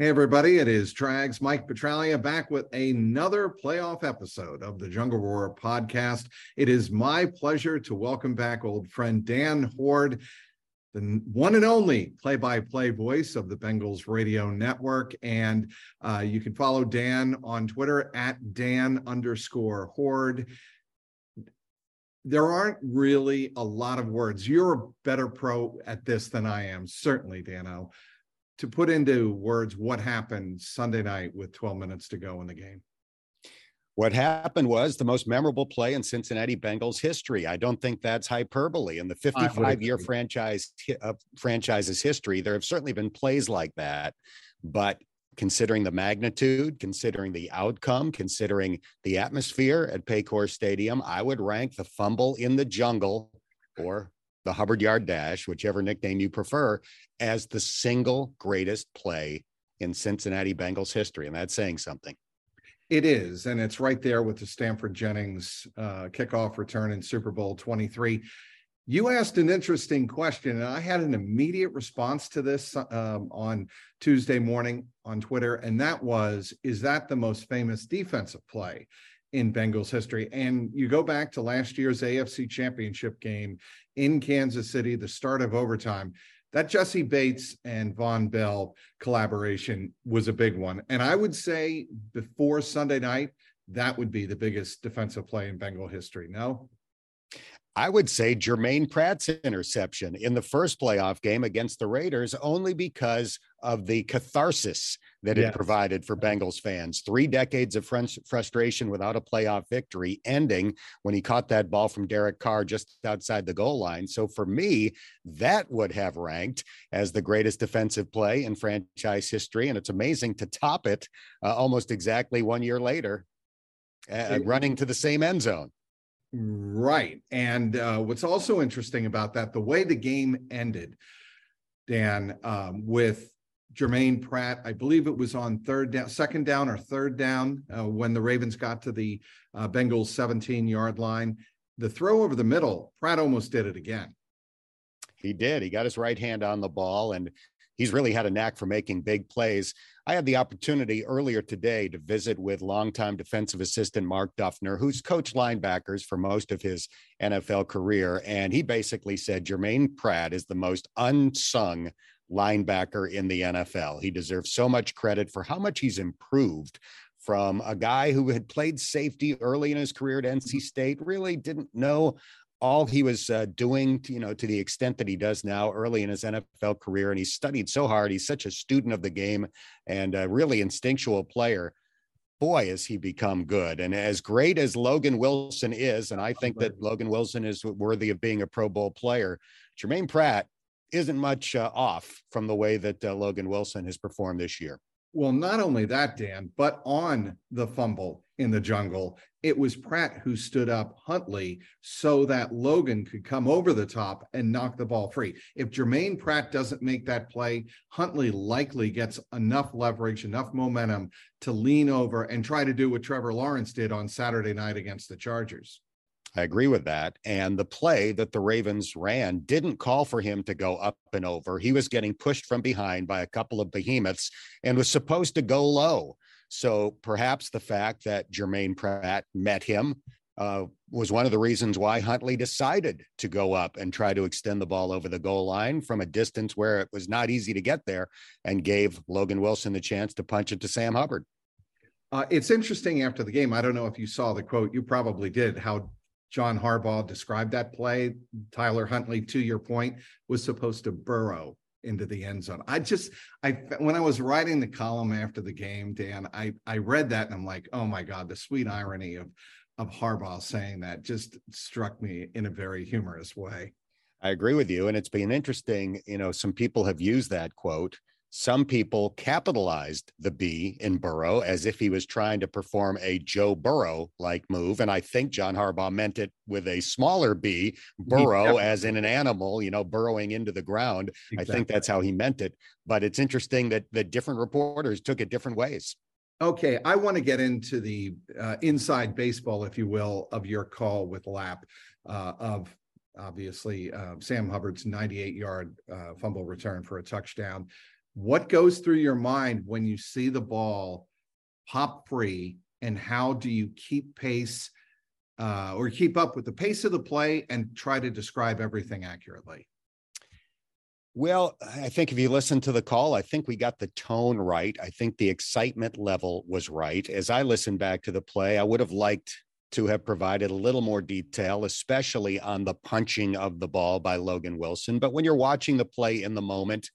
Hey, everybody, it is Trags Mike Petraglia back with another playoff episode of the Jungle Roar podcast. It is my pleasure to welcome back old friend Dan Hoard, the one and only play by play voice of the Bengals radio network. And uh, you can follow Dan on Twitter at Dan underscore Hoard. There aren't really a lot of words. You're a better pro at this than I am, certainly, Dano to put into words what happened Sunday night with 12 minutes to go in the game. What happened was the most memorable play in Cincinnati Bengals history. I don't think that's hyperbole. In the 55 year franchise uh, franchise's history, there have certainly been plays like that, but considering the magnitude, considering the outcome, considering the atmosphere at Paycor Stadium, I would rank the fumble in the jungle or the Hubbard Yard Dash, whichever nickname you prefer, as the single greatest play in Cincinnati Bengals history. And that's saying something. It is. And it's right there with the Stanford Jennings uh, kickoff return in Super Bowl 23. You asked an interesting question, and I had an immediate response to this um, on Tuesday morning on Twitter. And that was Is that the most famous defensive play? In Bengals history. And you go back to last year's AFC championship game in Kansas City, the start of overtime. That Jessie Bates and Vonn Bell collaboration was a big one. And I would say before Sunday night, that would be the biggest defensive play in Bengal history. No? I would say Germaine Pratt's interception in the first playoff game against the Raiders, only because of the catharsis that it provided for Bengals fans. Three decades of frustration without a playoff victory, ending when he caught that ball from Derek Carr just outside the goal line. So for me, that would have ranked as the greatest defensive play in franchise history. And it's amazing to top it uh, almost exactly one year later, uh, running to the same end zone. Right. And uh, what's also interesting about that, the way the game ended, Dan, um, with Germaine Pratt, I believe it was on third down, second down or third down uh, when the Ravens got to the uh, Bengals 17 yard line. The throw over the middle, Pratt almost did it again. He did. He got his right hand on the ball and he's really had a knack for making big plays. I had the opportunity earlier today to visit with longtime defensive assistant Mark Duffner, who's coached linebackers for most of his NFL career. And he basically said Germaine Pratt is the most unsung linebacker in the NFL. He deserves so much credit for how much he's improved from a guy who had played safety early in his career at NC State, really didn't know all he was uh, doing, to, you know, to the extent that he does now early in his NFL career. And he studied so hard. He's such a student of the game and a really instinctual player. Boy, has he become good. And as great as Logan Wilson is, and I think that Logan Wilson is worthy of being a Pro Bowl player, Germaine Pratt isn't much uh, off from the way that uh, Logan Wilson has performed this year. Well, not only that, Dan, but on the fumble in the jungle, it was Pratt who stood up Huntley so that Logan could come over the top and knock the ball free. If Germaine Pratt doesn't make that play, Huntley likely gets enough leverage, enough momentum to lean over and try to do what Trevor Lawrence did on Saturday night against the Chargers. I agree with that. And the play that the Ravens ran didn't call for him to go up and over. He was getting pushed from behind by a couple of behemoths and was supposed to go low. So perhaps the fact that Germaine Pratt met him uh, was one of the reasons why Huntley decided to go up and try to extend the ball over the goal line from a distance where it was not easy to get there and gave Logan Wilson the chance to punch it to Sam Hubbard. Uh, it's interesting after the game. I don't know if you saw the quote. You probably did. How John Harbaugh described that play. Tyler Huntley, to your point, was supposed to burrow into the end zone. I just, I when I was writing the column after the game, Dan, I I read that and I'm like, oh my God, the sweet irony of of Harbaugh saying that just struck me in a very humorous way. I agree with you, and it's been interesting. You know, some people have used that quote some people capitalized the B in Burrow as if he was trying to perform a Joe Burrow like move. And I think John Harbaugh meant it with a smaller B, Burrow, yeah. as in an animal, you know, burrowing into the ground. Exactly. I think that's how he meant it. But it's interesting that the different reporters took it different ways. Okay, I want to get into the uh, inside baseball, if you will, of your call with Lap uh, of obviously uh, Sam Hubbard's 98 yard uh, fumble return for a touchdown What goes through your mind when you see the ball pop free, and how do you keep pace uh, or keep up with the pace of the play and try to describe everything accurately? Well, I think if you listen to the call, I think we got the tone right. I think the excitement level was right. As I listened back to the play, I would have liked to have provided a little more detail, especially on the punching of the ball by Logan Wilson. But when you're watching the play in the moment,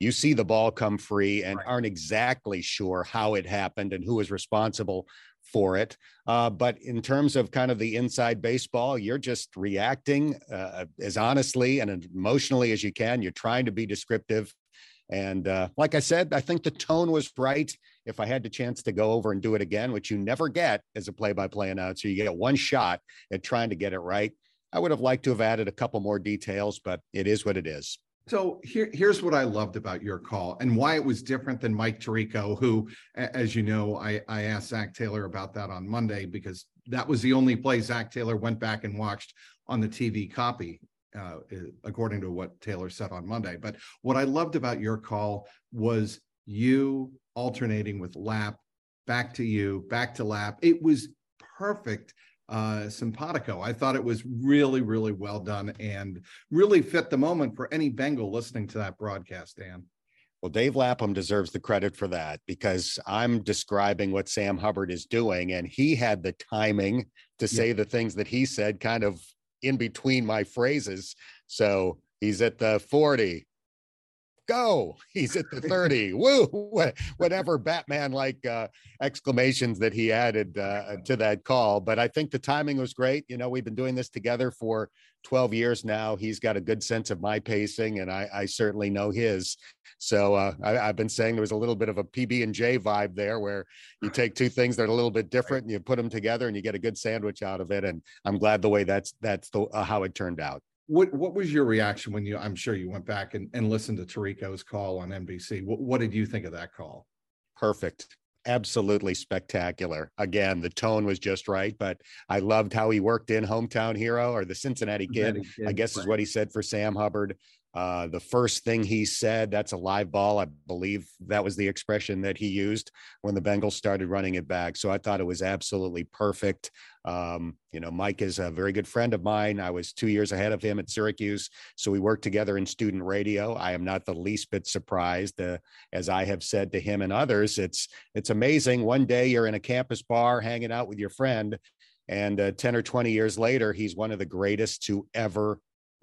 you see the ball come free and right. aren't exactly sure how it happened and who was responsible for it. Uh, but in terms of kind of the inside baseball, you're just reacting uh, as honestly and emotionally as you can. You're trying to be descriptive. And uh, like I said, I think the tone was right. If I had the chance to go over and do it again, which you never get as a play by play announcer, you get one shot at trying to get it right. I would have liked to have added a couple more details, but it is what it is. So here, here's what I loved about your call and why it was different than Mike Tirico, who, as you know, I, I asked Zac Taylor about that on Monday because that was the only play Zac Taylor went back and watched on the TV copy, uh, according to what Taylor said on Monday. But what I loved about your call was you alternating with lap, back to you, back to lap. It was perfect uh, simpatico. I thought it was really, really well done and really fit the moment for any Bengal listening to that broadcast, Dan. Well, Dave Lapham deserves the credit for that because I'm describing what Sam Hubbard is doing, and he had the timing to say yeah. the things that he said kind of in between my phrases. So he's at the 40, go. He's at the 30. Woo! Whatever Batman like uh, exclamations that he added uh, to that call. But I think the timing was great. You know, we've been doing this together for 12 years now. He's got a good sense of my pacing, and I, I certainly know his. So uh, I, have been saying there was a little bit of a PB and J vibe there, where you take two things that are a little bit different and you put them together, and you get a good sandwich out of it. And I'm glad the way that's that's the, uh, how it turned out what what was your reaction when you i'm sure you went back and, and listened to tirico's call on nbc what, what did you think of that call? Perfect. Absolutely spectacular. Again the tone was just right but i loved how he worked in hometown hero or the cincinnati kid, cincinnati kid i guess right. is what he said for sam hubbard uh, the first thing he said, that's a live ball. I believe that was the expression that he used when the Bengals started running it back. So I thought it was absolutely perfect. Um, you know, Mike is a very good friend of mine. I was two years ahead of him at Syracuse. So we worked together in student radio. I am not the least bit surprised. Uh, as I have said to him and others, it's, it's amazing. One day you're in a campus bar hanging out with your friend and uh, 10 or 20 years later, he's one of the greatest to ever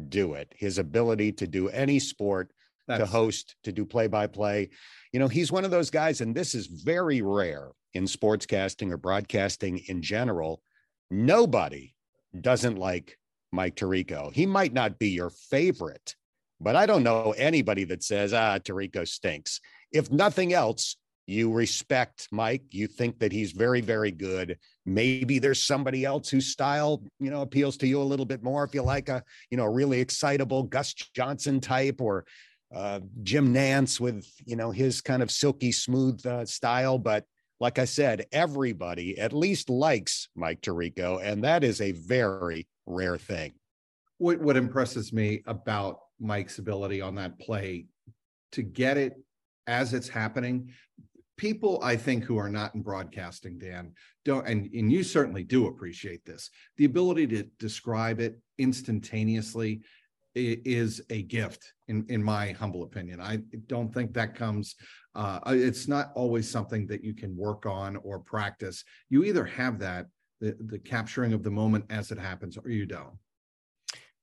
do it. His ability to do any sport, That's... to host, to do play by play. You know, he's one of those guys, and this is very rare in sportscasting or broadcasting in general. Nobody doesn't like Mike Tirico. He might not be your favorite, but I don't know anybody that says, ah, Tirico stinks. If nothing else, you respect Mike. You think that he's very, very good. Maybe there's somebody else whose style, you know, appeals to you a little bit more. If you like a, you know, really excitable Gus Johnson type or uh, Jim Nantz with, you know, his kind of silky smooth uh, style. But like I said, everybody at least likes Mike Tirico, and that is a very rare thing. What what impresses me about Mike's ability on that play to get it as it's happening people I think who are not in broadcasting, Dan, don't and, and you certainly do appreciate this. The ability to describe it instantaneously is a gift in in my humble opinion. I don't think that comes uh, it's not always something that you can work on or practice. You either have that the, the capturing of the moment as it happens or you don't.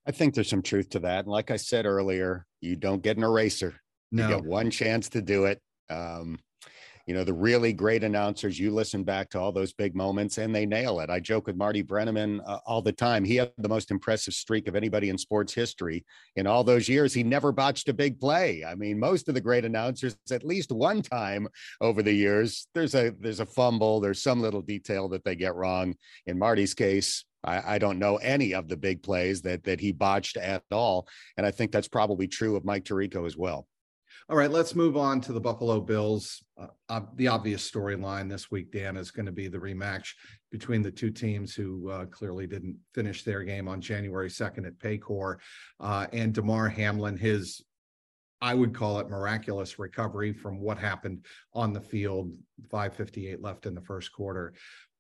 I think there's some truth to that. And like I said earlier, you don't get an eraser. No. You get one chance to do it. Um, you know, the really great announcers, you listen back to all those big moments and they nail it. I joke with Marty Brennaman uh, all the time. He had the most impressive streak of anybody in sports history. In all those years, he never botched a big play. I mean, most of the great announcers, at least one time over the years, there's a there's a fumble, there's some little detail that they get wrong. In Marty's case, I, I, don't know any of the big plays that that he botched at all, and I think that's probably true of Mike Tirico as well. All right, let's move on to the Buffalo Bills. Uh, uh, the obvious storyline this week, Dan, is going to be the rematch between the two teams who uh, clearly didn't finish their game on January 2nd at Paycor. Uh, and Damar Hamlin, his I would call it miraculous recovery from what happened on the field, 558 left in the first quarter.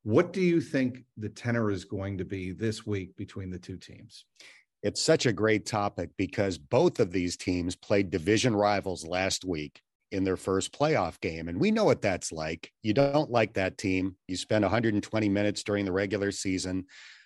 What do you think the tenor is going to be this week between the two teams? It's such a great topic because both of these teams played division rivals last week in their first playoff game. And we know what that's like. You don't like that team. You spend 120 minutes during the regular season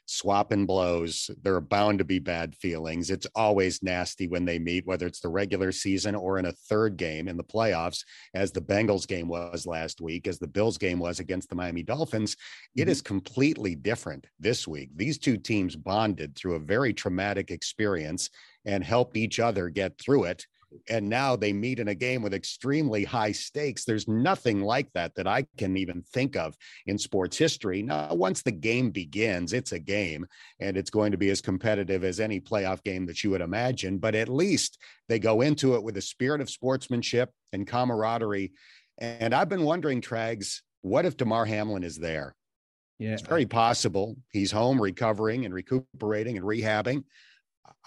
swapping blows. There are bound to be bad feelings. It's always nasty when they meet, whether it's the regular season or in a third game in the playoffs, as the Bengals game was last week, as the Bills game was against the Miami Dolphins. It mm-hmm. is completely different this week. These two teams bonded through a very traumatic experience and helped each other get through it and now they meet in a game with extremely high stakes. There's nothing like that that I can even think of in sports history. Now, once the game begins, it's a game and it's going to be as competitive as any playoff game that you would imagine. But at least they go into it with a spirit of sportsmanship and camaraderie. And I've been wondering, Trags, what if Damar Hamlin is there? Yeah. It's very possible. He's home recovering and recuperating and rehabbing.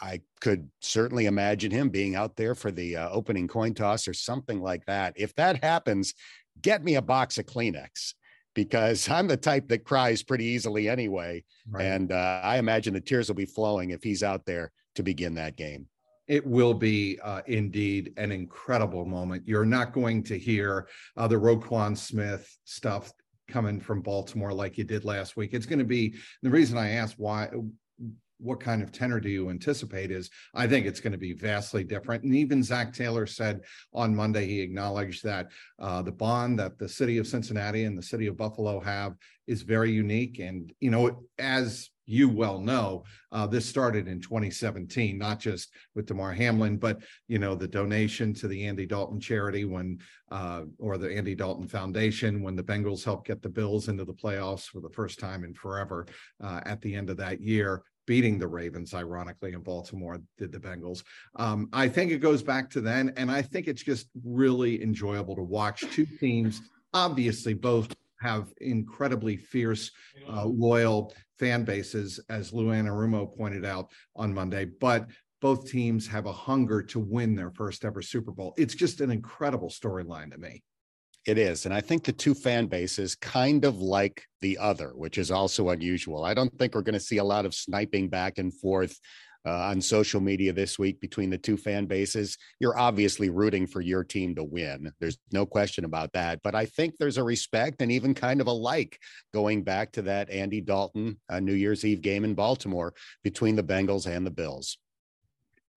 I could certainly imagine him being out there for the uh, opening coin toss or something like that. If that happens, get me a box of Kleenex because I'm the type that cries pretty easily anyway. Right. And uh, I imagine the tears will be flowing if he's out there to begin that game. It will be uh, indeed an incredible moment. You're not going to hear uh, the Roquan Smith stuff coming from Baltimore like you did last week. It's going to be the reason I asked why what kind of tenor do you anticipate is I think it's going to be vastly different. And even Zac Taylor said on Monday, he acknowledged that uh, the bond that the city of Cincinnati and the city of Buffalo have is very unique. And, you know, as you well know, uh, this started in 2017, not just with Damar Hamlin, but you know the donation to the Andy Dalton charity when, uh, or the Andy Dalton Foundation when the Bengals helped get the Bills into the playoffs for the first time in forever uh, at the end of that year beating the Ravens, ironically, in Baltimore, did the Bengals. Um, I think it goes back to then, and I think it's just really enjoyable to watch two teams. Obviously, both have incredibly fierce, uh, loyal fan bases, as Lou Anarumo pointed out on Monday, but both teams have a hunger to win their first ever Super Bowl. It's just an incredible storyline to me. It is. And I think the two fan bases kind of like the other, which is also unusual. I don't think we're going to see a lot of sniping back and forth uh, on social media this week between the two fan bases. You're obviously rooting for your team to win. There's no question about that. But I think there's a respect and even kind of a like going back to that Andy Dalton uh, New Year's Eve game in Baltimore between the Bengals and the Bills.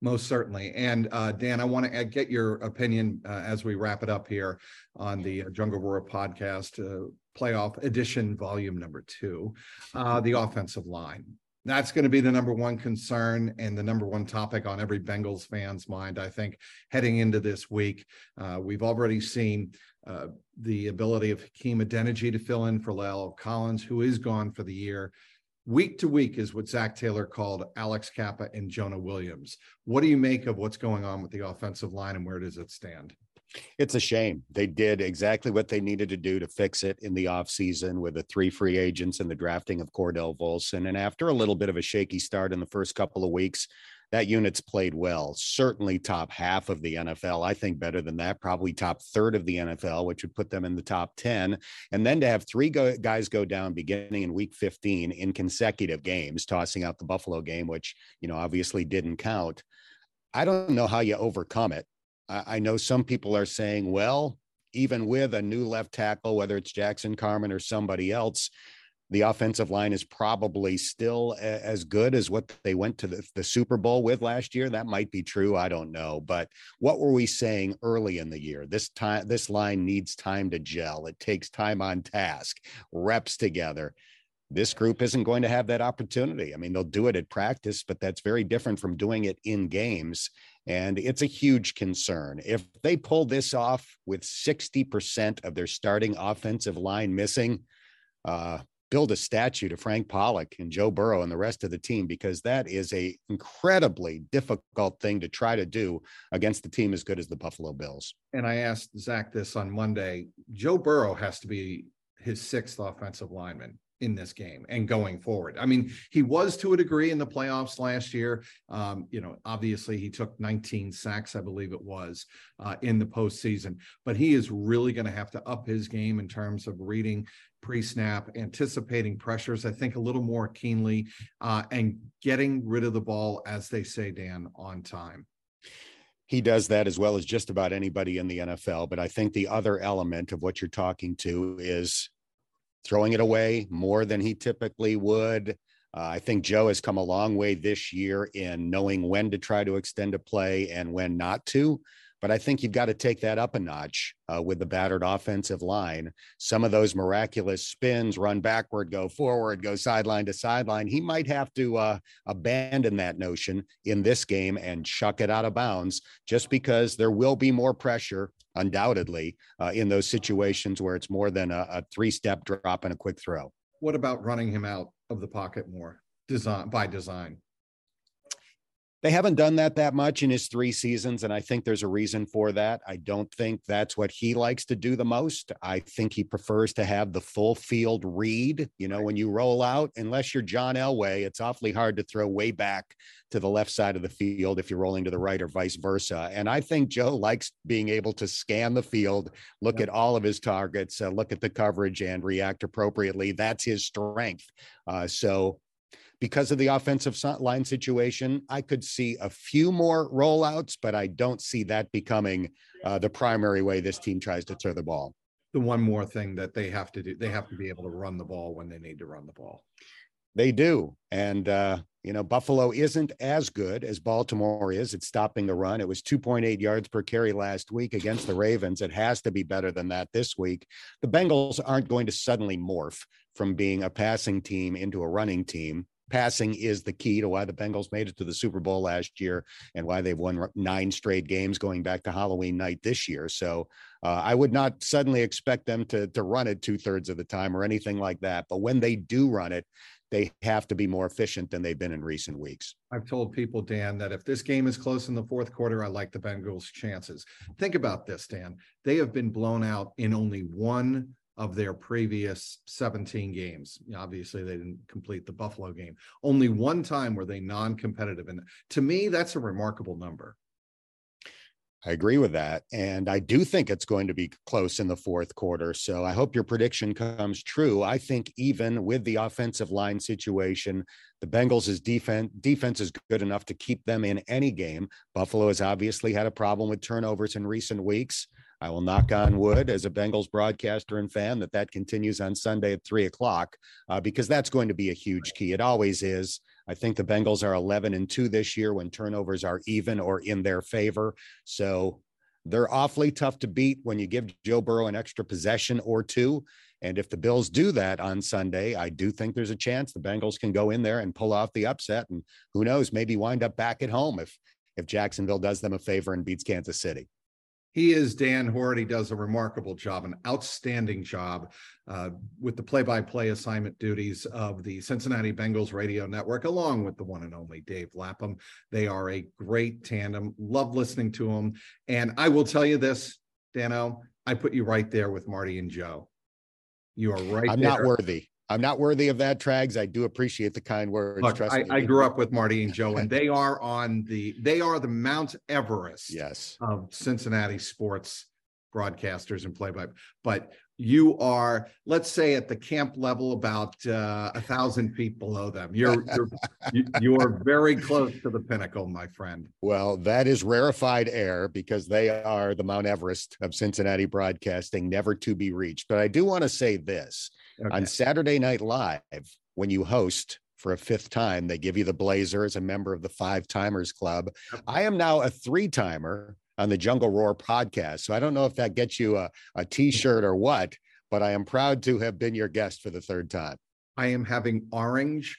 Most certainly. And uh, Dan, I want to get your opinion uh, as we wrap it up here on the uh, Jungle Roar podcast, uh, playoff edition, volume number two, uh, the offensive line. That's going to be the number one concern and the number one topic on every Bengals fan's mind, I think, heading into this week. Uh, we've already seen the ability of Hakeem Adeniji to fill in for La'el Collins, who is gone for the year week to week is what Zac Taylor called Alex Cappa and Jonah Williams. What do you make of what's going on with the offensive line and where does it stand? It's a shame. They did exactly what they needed to do to fix it in the offseason with the three free agents and the drafting of Cordell Volson. And after a little bit of a shaky start in the first couple of weeks, that unit's played well. Certainly top half of the NFL. I think better than that, probably top third of the NFL, which would put them in the top 10. And then to have three go- guys go down beginning in week 15 in consecutive games, tossing out the Buffalo game, which, you know, obviously didn't count. I don't know how you overcome it. I, I know some people are saying, well, even with a new left tackle, whether it's Jackson Carman or somebody else, the offensive line is probably still a, as good as what they went to the, the, Super Bowl with last year. That might be true. I don't know. But what were we saying early in the year? This time, this line needs time to gel. It takes time on task, reps together. This group isn't going to have that opportunity. I mean, they'll do it at practice, but that's very different from doing it in games. And it's a huge concern. If they pull this off with 60% of their starting offensive line missing, uh, build a statue to Frank Pollack and Joe Burrow and the rest of the team because that is a incredibly difficult thing to try to do against a team as good as the Buffalo Bills. And I asked Zac this on Monday. Joe Burrow has to be his sixth offensive lineman. in this game and going forward. I mean, he was to a degree in the playoffs last year. Um, you know, obviously he took 19 sacks, I believe it was, uh, in the postseason, but he is really going to have to up his game in terms of reading pre-snap, anticipating pressures, I think a little more keenly, uh, and getting rid of the ball, as they say, Dan, on time he does that as well as just about anybody in the NFL. But I think the other element of what you're talking to is throwing it away more than he typically would. Uh, I think Joe has come a long way this year in knowing when to try to extend a play and when not to. But I think you've got to take that up a notch uh, with the battered offensive line. Some of those miraculous spins, run backward, go forward, go sideline to sideline. He might have to uh, abandon that notion in this game and chuck it out of bounds just because there will be more pressure, undoubtedly, uh, in those situations where it's more than a, a three step drop and a quick throw. What about running him out of the pocket more? Design by design. They haven't done that that much in his three seasons, and I think there's a reason for that. I don't think that's what he likes to do the most. I think he prefers to have the full field read. You know, when you roll out, unless you're John Elway, it's awfully hard to throw way back to the left side of the field if you're rolling to the right or vice versa. And I think Joe likes being able to scan the field, look yeah. at all of his targets, uh, look at the coverage, and react appropriately. That's his strength. Uh, so because of the offensive line situation, I could see a few more rollouts, but I don't see that becoming uh, the primary way this team tries to throw the ball. The one more thing that they have to do, they have to be able to run the ball when they need to run the ball. They do. And, uh, you know, Buffalo isn't as good as Baltimore is at stopping the run. It was 2.8 yards per carry last week against the Ravens. It has to be better than that this week. The Bengals aren't going to suddenly morph from being a passing team into a running team passing is the key to why the Bengals made it to the Super Bowl last year and why they've won nine straight games going back to Halloween night this year. So uh, I would not suddenly expect them to to run it two thirds of the time or anything like that. But when they do run it, they have to be more efficient than they've been in recent weeks. I've told people, Dan, that if this game is close in the fourth quarter, I like the Bengals' chances. Think about this, Dan. They have been blown out in only one of their previous 17 games. Obviously, they didn't complete the Buffalo game. Only one time were they non competitive. And to me, that's a remarkable number. I agree with that. And I do think it's going to be close in the fourth quarter. So I hope your prediction comes true. I think even with the offensive line situation, the Bengals' defense defense is good enough to keep them in any game. Buffalo has obviously had a problem with turnovers in recent weeks. I will knock on wood as a Bengals broadcaster and fan that that continues on Sunday at three o'clock uh, because that's going to be a huge key. It always is. I think the Bengals are 11 and two this year when turnovers are even or in their favor. So they're awfully tough to beat when you give Joe Burrow an extra possession or two. And if the Bills do that on Sunday, I do think there's a chance the Bengals can go in there and pull off the upset. And who knows, maybe wind up back at home if if Jacksonville does them a favor and beats Kansas City he is Dan Hoard. He does a remarkable job, an outstanding job uh, with the play-by-play assignment duties of the Cincinnati Bengals radio network, along with the one and only Dave Lapham. They are a great tandem. Love listening to them. And I will tell you this, Dano, I put you right there with Marty and Joe. You are right. I'm there. not worthy. I'm not worthy of that, Trags. I do appreciate the kind words. Look, I, I, grew up with Marty and Joe, and they are on the they are the Mount Everest yes. of Cincinnati sports broadcasters and play by. But you are, let's say, at the camp level, about uh, a thousand feet below them. You're you're you are very close to the pinnacle, my friend. Well, that is rarefied air because they are the Mount Everest of Cincinnati broadcasting, never to be reached. But I do want to say this Okay. On Saturday Night Live, when you host for a fifth time, they give you the blazer as a member of the Five Timers Club. I am now a three timer on the Jungle Roar podcast. So I don't know if that gets you a a t-shirt or what, but I am proud to have been your guest for the third time. I am having orange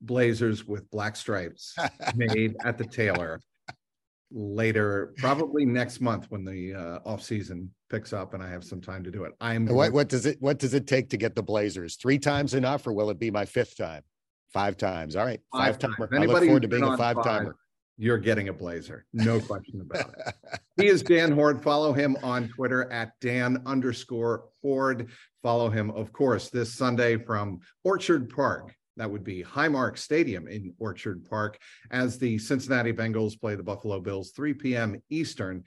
blazers with black stripes made at the tailor later, probably next month when the uh, off season picks up and I have some time to do it. I'm what what does it what does it take to get the Blazers? Three times enough, or will it be my fifth time? Five times. All right, five, five times. I look forward to being a five timer. you're getting a blazer. No question about it. He is Dan Hoard. Follow him on Twitter at Dan underscore Hoard. Follow him, of course, this Sunday from Orchard Park. That would be Highmark Stadium in Orchard Park as the Cincinnati Bengals play the Buffalo Bills, 3 p.m. Eastern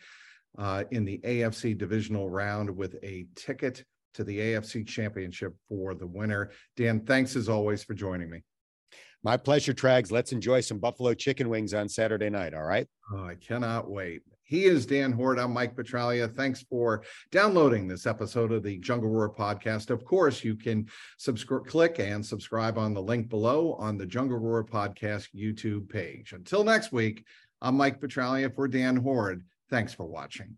uh, in the AFC divisional round with a ticket to the AFC championship for the winner. Dan, thanks as always for joining me. My pleasure, Trags. Let's enjoy some buffalo chicken wings on Saturday night. All right. Oh, I cannot wait. He is Dan Hoard. I'm Mike Petraglia. Thanks for downloading this episode of the Jungle Roar podcast. Of course, you can subscribe, click and subscribe on the link below on the Jungle Roar podcast YouTube page. Until next week, I'm Mike Petraglia for Dan Hoard. Thanks for watching.